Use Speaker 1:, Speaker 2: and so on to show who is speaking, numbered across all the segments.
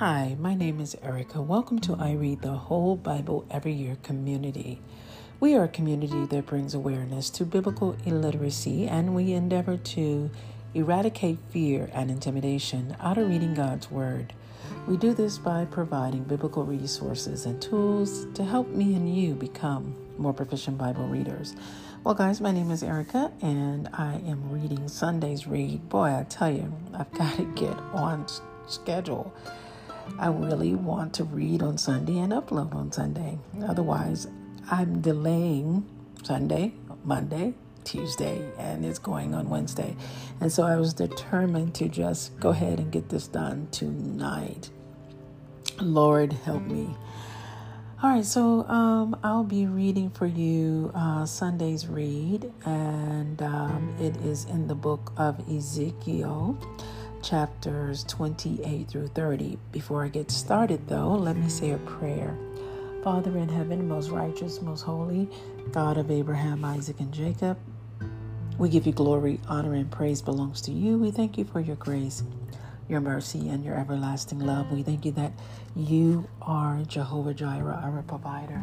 Speaker 1: Hi, my name is Erica. Welcome to I Read the Whole Bible Every Year community. We are a community that brings awareness to biblical illiteracy and we endeavor to eradicate fear and intimidation out of reading God's Word. We do this by providing biblical resources and tools to help me and you become more proficient Bible readers. Well, guys, my name is Erica and I am reading Sunday's Read. Boy, I tell you, I've got to get on schedule. I really want to read on Sunday and upload on Sunday. Otherwise, I'm delaying Sunday, Monday, Tuesday, and it's going on Wednesday. And so I was determined to just go ahead and get this done tonight. Lord, help me. All right, so um, I'll be reading for you uh, Sunday's read, and um, it is in the book of Ezekiel chapters 28 through 30. Before I get started, though, let me say a prayer. Father in heaven, most righteous, most holy, God of Abraham, Isaac, and Jacob, we give you glory, honor, and praise belongs to you. We thank you for your grace, your mercy, and your everlasting love. We thank you that you are Jehovah Jireh, our provider.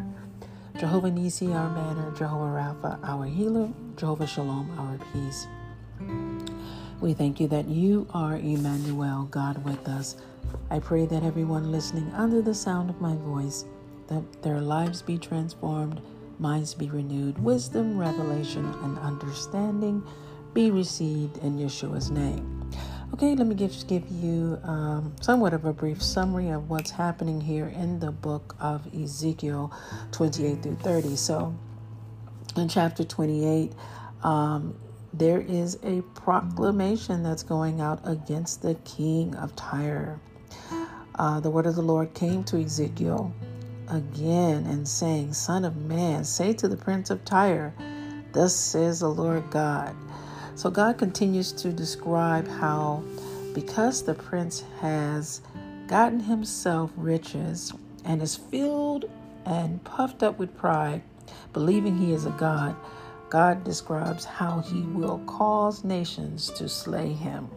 Speaker 1: Jehovah Nisi, our banner, Jehovah Rapha, our healer, Jehovah Shalom, our peace. We thank you that you are Emmanuel, God with us. I pray that everyone listening under the sound of my voice, that their lives be transformed, minds be renewed, wisdom, revelation, and understanding be received in Yeshua's name. Okay, let me give, give you um, somewhat of a brief summary of what's happening here in the book of Ezekiel 28 through 30. So, in chapter 28, um, there is a proclamation that's going out against the king of Tyre. Uh, the word of the Lord came to Ezekiel again and saying, Son of man, say to the prince of Tyre, Thus says the Lord God. So God continues to describe how, because the prince has gotten himself riches and is filled and puffed up with pride, believing he is a God, God describes how he will cause nations to slay him.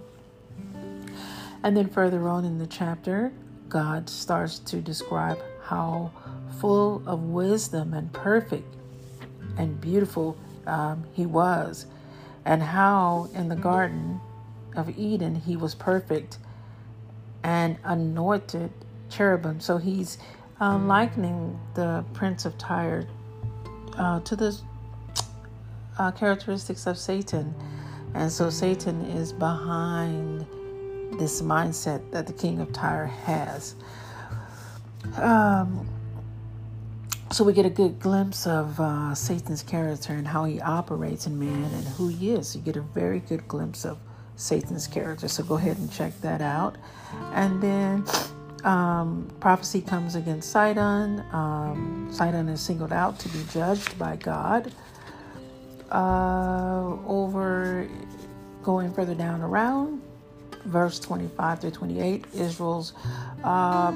Speaker 1: And then further on in the chapter, God starts to describe how full of wisdom and perfect and beautiful um, he was, and how in the Garden of Eden he was perfect and anointed cherubim. So he's uh, likening the Prince of Tyre uh, to the uh, characteristics of Satan. And so Satan is behind this mindset that the king of Tyre has. Um, so we get a good glimpse of uh, Satan's character and how he operates in man and who he is. You get a very good glimpse of Satan's character. So go ahead and check that out. And then um, prophecy comes against Sidon. Um, Sidon is singled out to be judged by God uh, over going further down around verse 25 through 28 israel's uh,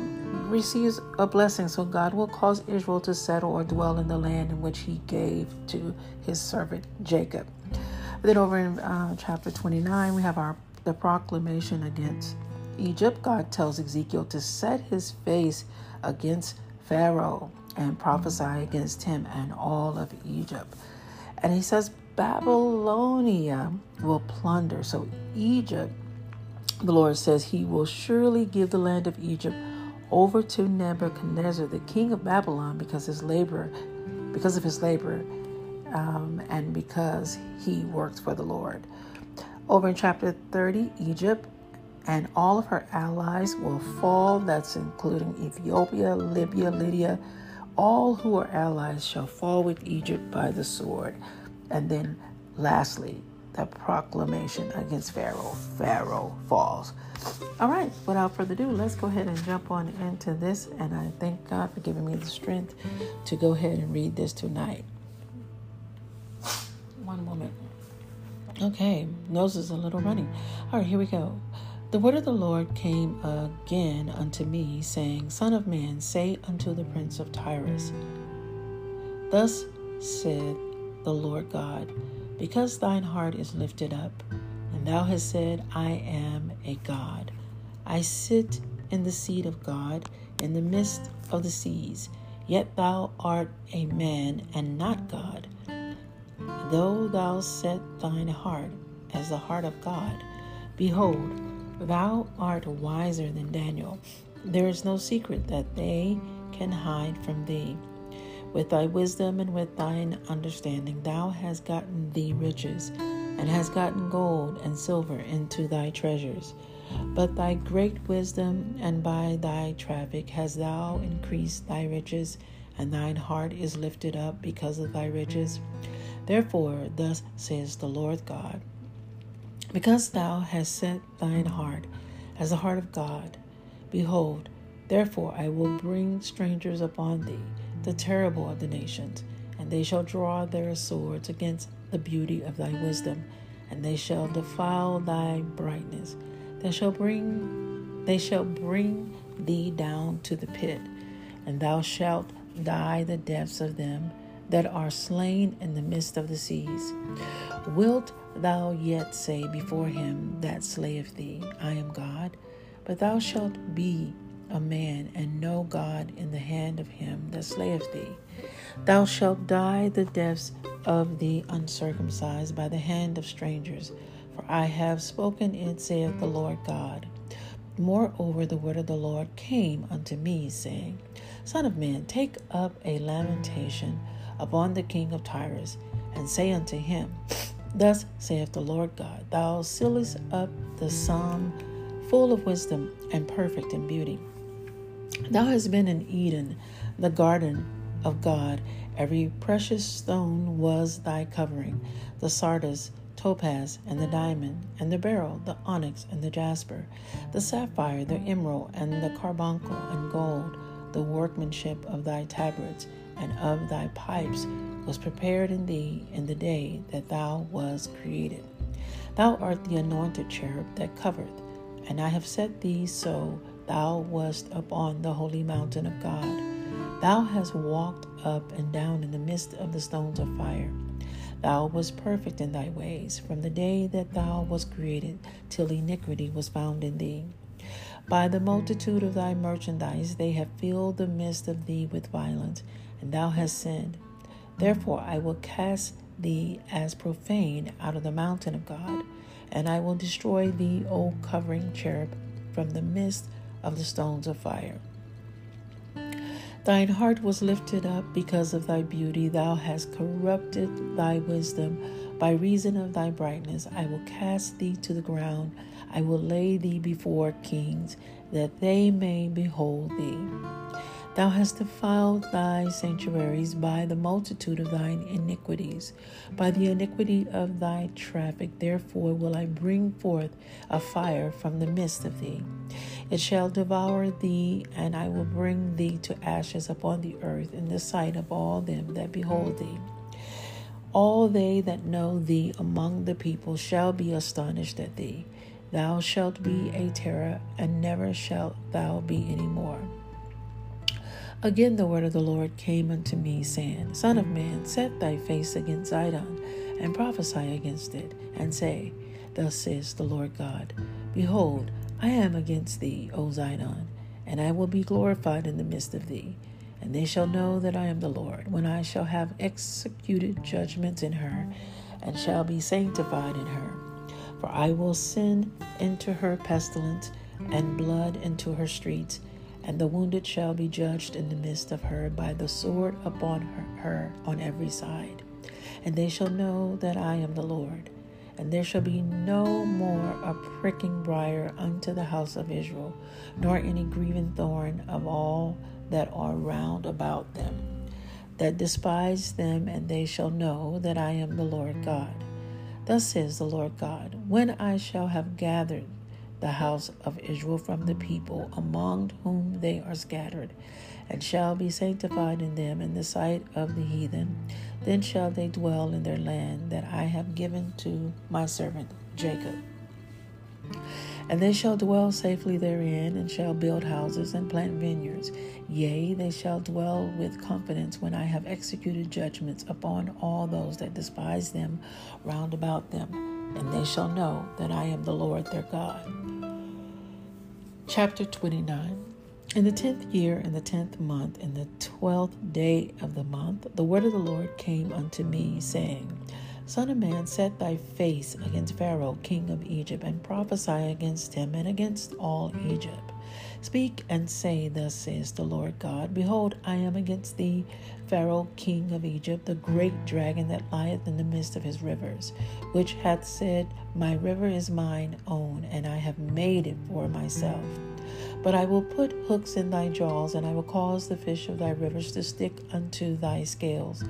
Speaker 1: receives a blessing. So god will cause israel to settle or dwell in the land in which he gave to his servant jacob. Then over in uh, chapter 29 we have our the proclamation against egypt. God tells ezekiel to set his face against pharaoh and prophesy against him and all of egypt and he says, Babylonia will plunder. So, Egypt, the Lord says, He will surely give the land of Egypt over to Nebuchadnezzar, the king of Babylon, because his labor, because of his labor, um, and because he works for the Lord. Over in chapter 30, Egypt and all of her allies will fall. That's including Ethiopia, Libya, Lydia, all who are allies shall fall with Egypt by the sword. And then, lastly, the proclamation against Pharaoh. Pharaoh falls. All right, without further ado, let's go ahead and jump on into this. And I thank God for giving me the strength to go ahead and read this tonight. One moment. Okay, nose is a little running. All right, here we go. The word of the Lord came again unto me, saying, Son of man, say unto the prince of Tyrus, Thus said the Lord God, because thine heart is lifted up, and thou hast said, I am a God. I sit in the seat of God in the midst of the seas. Yet thou art a man and not God. Though thou set thine heart as the heart of God, behold, thou art wiser than Daniel. There is no secret that they can hide from thee. With thy wisdom and with thine understanding, thou hast gotten thee riches, and hast gotten gold and silver into thy treasures. But thy great wisdom and by thy traffic hast thou increased thy riches, and thine heart is lifted up because of thy riches. Therefore, thus says the Lord God Because thou hast set thine heart as the heart of God, behold, therefore I will bring strangers upon thee, the terrible of the nations, and they shall draw their swords against the beauty of thy wisdom, and they shall defile thy brightness. They shall bring they shall bring thee down to the pit, and thou shalt die the deaths of them that are slain in the midst of the seas. Wilt thou yet say before him that slayeth thee, I am God? But thou shalt be a man and know God in the hand of him that slayeth thee. Thou shalt die the deaths of the uncircumcised by the hand of strangers for I have spoken it, saith the Lord God. Moreover, the word of the Lord came unto me, saying, Son of man, take up a lamentation upon the king of Tyrus, and say unto him, Thus saith the Lord God, Thou sealest up the sum full of wisdom and perfect in beauty. Thou hast been in Eden, the garden of God. Every precious stone was thy covering, the sardius topaz and the diamond, and the beryl, the onyx and the jasper, the sapphire, the emerald, and the carbuncle and gold, the workmanship of thy tabrets and of thy pipes was prepared in thee in the day that thou wast created. Thou art the anointed cherub that covereth, and I have set thee so thou wast upon the holy mountain of God. Thou hast walked up and down in the midst of the stones of fire. Thou wast perfect in thy ways from the day that thou wast created till iniquity was found in thee. By the multitude of thy merchandise they have filled the midst of thee with violence, and thou hast sinned. Therefore I will cast thee as profane out of the mountain of God, and I will destroy thee, O covering cherub, from the midst of the stones of fire. Thine heart was lifted up because of thy beauty. Thou hast corrupted thy wisdom. By reason of thy brightness, I will cast thee to the ground. I will lay thee before kings, that they may behold thee. Thou hast defiled thy sanctuaries by the multitude of thine iniquities, by the iniquity of thy traffic. Therefore will I bring forth a fire from the midst of thee. It shall devour thee, and I will bring thee to ashes upon the earth in the sight of all them that behold thee. All they that know thee among the people shall be astonished at thee. Thou shalt be a terror, and never shalt thou be any more. Again the word of the Lord came unto me, saying, Son of man, set thy face against Zidon, and prophesy against it, and say, Thus says the Lord God, Behold, I am against thee, O Zidon, and I will be glorified in the midst of thee. And they shall know that I am the Lord, when I shall have executed judgments in her, and shall be sanctified in her. For I will send into her pestilence, and blood into her streets and the wounded shall be judged in the midst of her by the sword upon her, on every side. And they shall know that I am the Lord. And there shall be no more a pricking briar unto the house of Israel, nor any grieving thorn of all that are round about them, that despise them, and they shall know that I am the Lord God. Thus says the Lord God, when I shall have gathered the house of Israel from the people among whom they are scattered, and shall be sanctified in them in the sight of the heathen. Then shall they dwell in their land that I have given to my servant Jacob. And they shall dwell safely therein, and shall build houses and plant vineyards. Yea, they shall dwell with confidence when I have executed judgments upon all those that despise them round about them. And they shall know that I am the Lord their God. Chapter 29 In the tenth year, in the tenth month, in the twelfth day of the month, the word of the Lord came unto me, saying, Son of man, set thy face against Pharaoh, king of Egypt, and prophesy against him and against all Egypt. Speak and say, Thus says the Lord God Behold, I am against thee, Pharaoh, king of Egypt, the great dragon that lieth in the midst of his rivers, which hath said, My river is mine own, and I have made it for myself. But I will put hooks in thy jaws, and I will cause the fish of thy rivers to stick unto thy scales,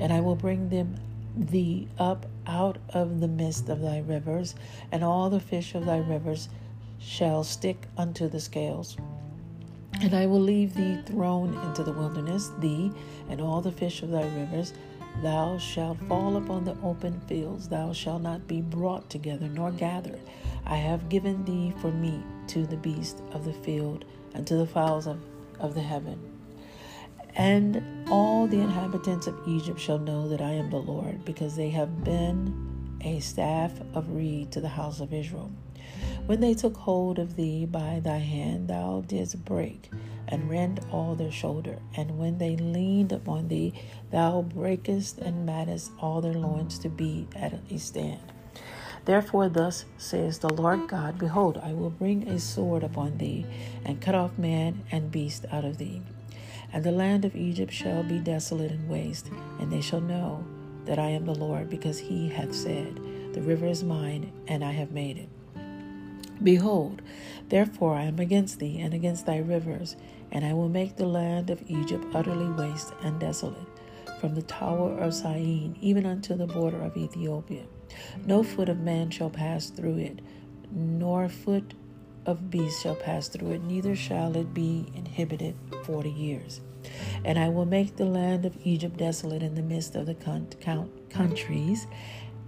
Speaker 1: and I will bring them thee up out of the midst of thy rivers, and all the fish of thy rivers shall stick unto the scales. And I will leave thee thrown into the wilderness, thee and all the fish of thy rivers. Thou shalt fall upon the open fields, thou shalt not be brought together nor gathered. I have given thee for meat to the beasts of the field and to the fowls of, of the heaven. And all the inhabitants of Egypt shall know that I am the Lord, because they have been a staff of reed to the house of Israel. When they took hold of thee by thy hand, thou didst break and rend all their shoulder. And when they leaned upon thee, thou breakest and maddest all their loins to be at a stand. Therefore, thus says the Lord God Behold, I will bring a sword upon thee, and cut off man and beast out of thee. And the land of Egypt shall be desolate and waste, and they shall know that I am the Lord, because he hath said, The river is mine, and I have made it. Behold, therefore I am against thee and against thy rivers, and I will make the land of Egypt utterly waste and desolate, from the tower of Syene even unto the border of Ethiopia. No foot of man shall pass through it, nor foot of beast shall pass through it, neither shall it be inhabited forty years. And I will make the land of Egypt desolate in the midst of the countries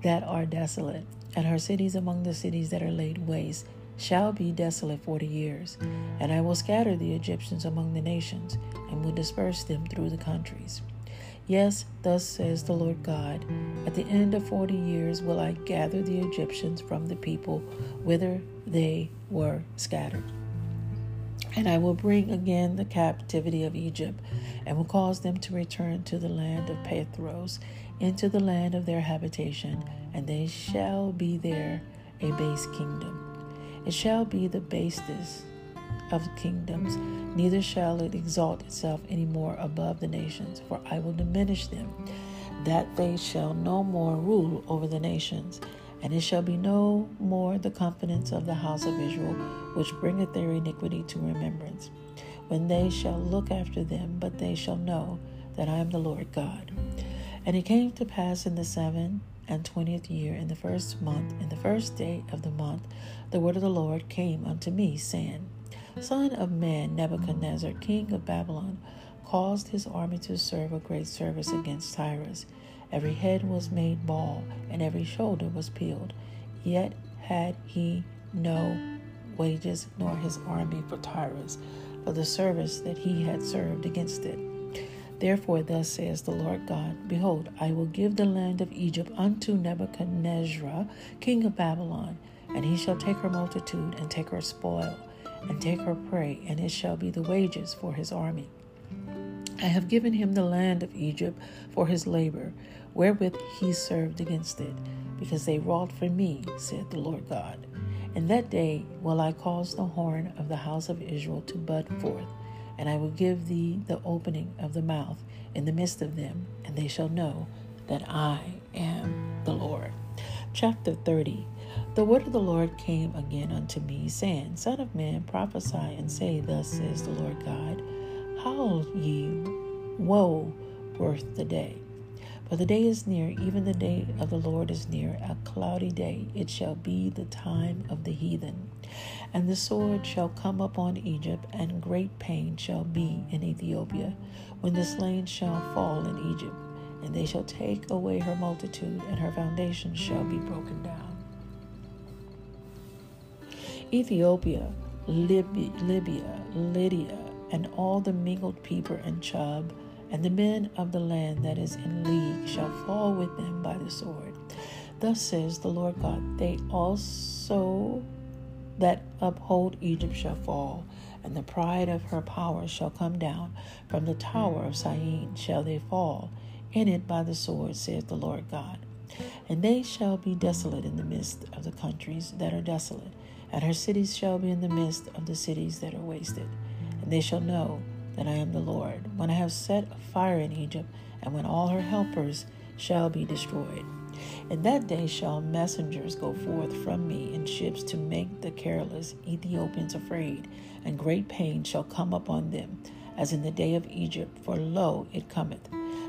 Speaker 1: that are desolate, and her cities among the cities that are laid waste shall be desolate forty years. And I will scatter the Egyptians among the nations, and will disperse them through the countries. Yes, thus says the Lord God At the end of forty years will I gather the Egyptians from the people whither they were scattered. And I will bring again the captivity of Egypt, and will cause them to return to the land of Pathros, into the land of their habitation, and they shall be there a base kingdom. It shall be the basest of kingdoms, neither shall it exalt itself any more above the nations, for I will diminish them, that they shall no more rule over the nations. And it shall be no more the confidence of the house of Israel, which bringeth their iniquity to remembrance, when they shall look after them, but they shall know that I am the Lord God. And it came to pass in the seventh and twentieth year, in the first month, in the first day of the month, the word of the Lord came unto me, saying, Son of man, Nebuchadnezzar, king of Babylon, caused his army to serve a great service against Tyrus. Every head was made bald, and every shoulder was peeled. Yet had he no wages nor his army for Tyrus, for the service that he had served against it. Therefore, thus says the Lord God Behold, I will give the land of Egypt unto Nebuchadnezzar, king of Babylon, and he shall take her multitude, and take her spoil, and take her prey, and it shall be the wages for his army. I have given him the land of Egypt for his labor, wherewith he served against it, because they wrought for me, said the Lord God. In that day will I cause the horn of the house of Israel to bud forth and I will give thee the opening of the mouth in the midst of them, and they shall know that I am the Lord. Chapter 30 The word of the Lord came again unto me, saying, Son of man, prophesy and say, Thus says the Lord God, Howl ye, woe worth the day. For the day is near, even the day of the Lord is near, a cloudy day. It shall be the time of the heathen. And the sword shall come upon Egypt, and great pain shall be in Ethiopia, when the slain shall fall in Egypt. And they shall take away her multitude, and her foundations shall be broken down. Ethiopia, Libya, Libya Lydia, and all the mingled people and Chub, and the men of the land that is in league shall fall with them by the sword. Thus says the Lord God, they also that uphold Egypt shall fall, and the pride of her power shall come down. From the tower of Syene shall they fall, in it by the sword, saith the Lord God. And they shall be desolate in the midst of the countries that are desolate, and her cities shall be in the midst of the cities that are wasted. And they shall know that I am the Lord, when I have set a fire in Egypt, and when all her helpers shall be destroyed. In that day shall messengers go forth from me in ships to make the careless Ethiopians afraid, and great pain shall come upon them, as in the day of Egypt, for lo, it cometh.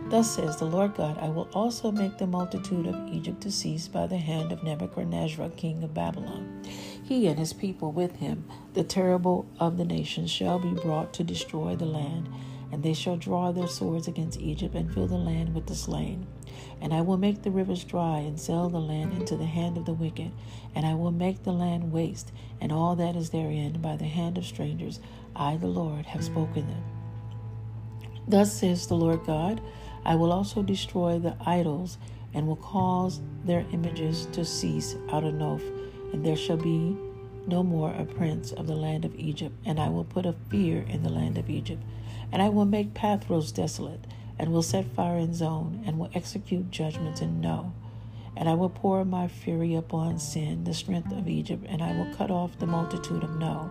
Speaker 1: Thus says the Lord God, I will also make the multitude of Egypt to cease by the hand of Nebuchadnezzar, king of Babylon. He and his people with him, the terrible of the nations, shall be brought to destroy the land, and they shall draw their swords against Egypt and fill the land with the slain. And I will make the rivers dry and sell the land into the hand of the wicked, and I will make the land waste and all that is therein by the hand of strangers. I, the Lord, have spoken them. Thus says the Lord God I will also destroy the idols and will cause their images to cease out of Noph, and there shall be no more a prince of the land of Egypt, and I will put a fear in the land of Egypt, and I will make Pathros desolate, and will set fire in Zoan, and will execute judgments in No. And I will pour my fury upon sin, the strength of Egypt, and I will cut off the multitude of No.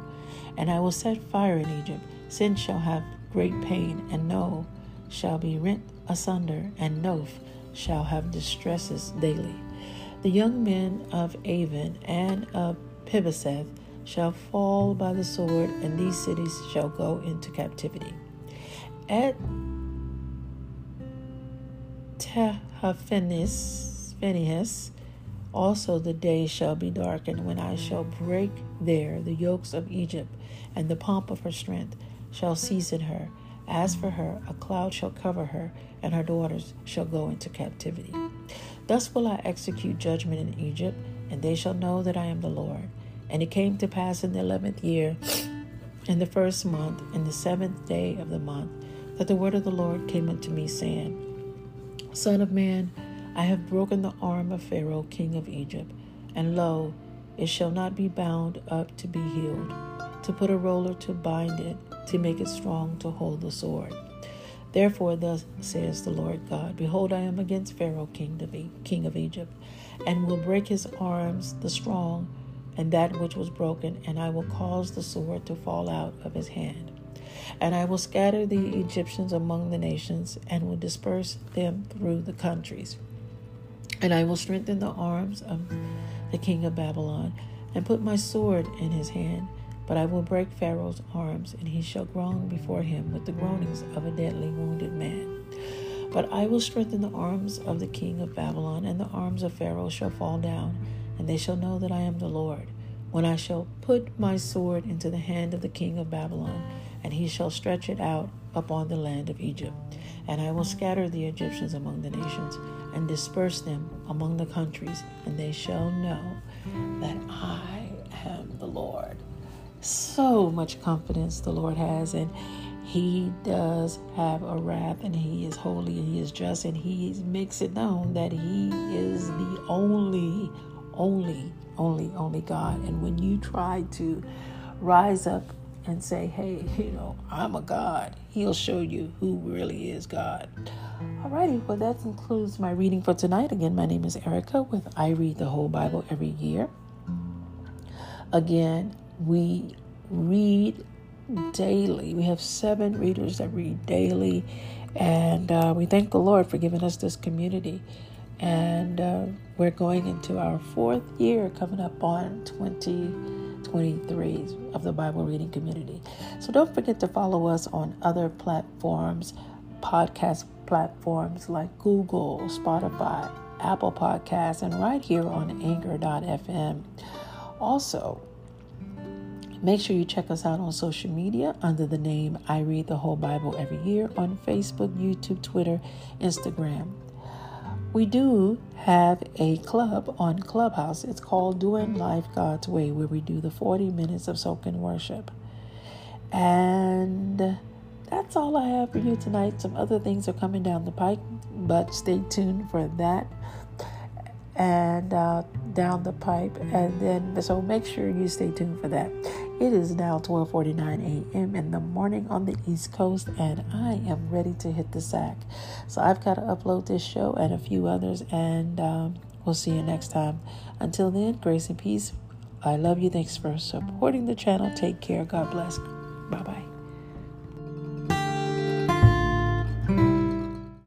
Speaker 1: And I will set fire in Egypt. Sin shall have great pain, and No shall be rent asunder, and Noph shall have distresses daily. The young men of Aven and of Pibeseth shall fall by the sword, and these cities shall go into captivity. At Tahaphanes, Phinehas, also the day shall be darkened when I shall break there the yokes of Egypt, and the pomp of her strength shall cease in her. As for her, a cloud shall cover her, and her daughters shall go into captivity. Thus will I execute judgment in Egypt, and they shall know that I am the Lord. And it came to pass in the eleventh year, in the first month, in the seventh day of the month, that the word of the Lord came unto me, saying, Son of man, I have broken the arm of Pharaoh, king of Egypt, and lo, it shall not be bound up to be healed, to put a roller to bind it, to make it strong to hold the sword. Therefore, thus says the Lord God Behold, I am against Pharaoh, king of, king of Egypt, and will break his arms, the strong, and that which was broken, and I will cause the sword to fall out of his hand. And I will scatter the Egyptians among the nations, and will disperse them through the countries. And I will strengthen the arms of the king of Babylon, and put my sword in his hand. But I will break Pharaoh's arms, and he shall groan before him with the groanings of a deadly wounded man. But I will strengthen the arms of the king of Babylon, and the arms of Pharaoh shall fall down, and they shall know that I am the Lord. When I shall put my sword into the hand of the king of Babylon, and he shall stretch it out upon the land of Egypt. And I will scatter the Egyptians among the nations, and disperse them among the countries, and they shall know that I am the Lord. So much confidence the Lord has, and He does have a wrath, and He is holy, and He is just, and He makes it known that He is the only, only, only, only God. And when you try to rise up and say, hey, you know, I'm a God, He'll show you who really is God. Alrighty, well, that concludes my reading for tonight. Again, my name is Erica with I Read the Whole Bible Every Year. Again, we read daily. We have seven readers that read daily, and uh, we thank the Lord for giving us this community. And uh, we're going into our fourth year, coming up on 2023 of the Bible reading community. So don't forget to follow us on other platforms, podcast platforms like Google, Spotify, Apple Podcasts, and right here on Anchor.fm. Also, Make sure you check us out on social media under the name I Read the Whole Bible Every Year on Facebook, YouTube, Twitter, Instagram. We do have a club on Clubhouse. It's called Doing Life God's Way, where we do the 40 minutes of soaking worship. And that's all I have for you tonight. Some other things are coming down the pike, but stay tuned for that. and uh, down the pipe. And then, so make sure you stay tuned for that. It is now 12:49 a.m. in the morning on the East Coast, and I am ready to hit the sack. So I've got to upload this show and a few others, and um, we'll see you next time. Until then, grace and peace. I love you. Thanks for supporting the channel. Take care. God bless. Bye bye.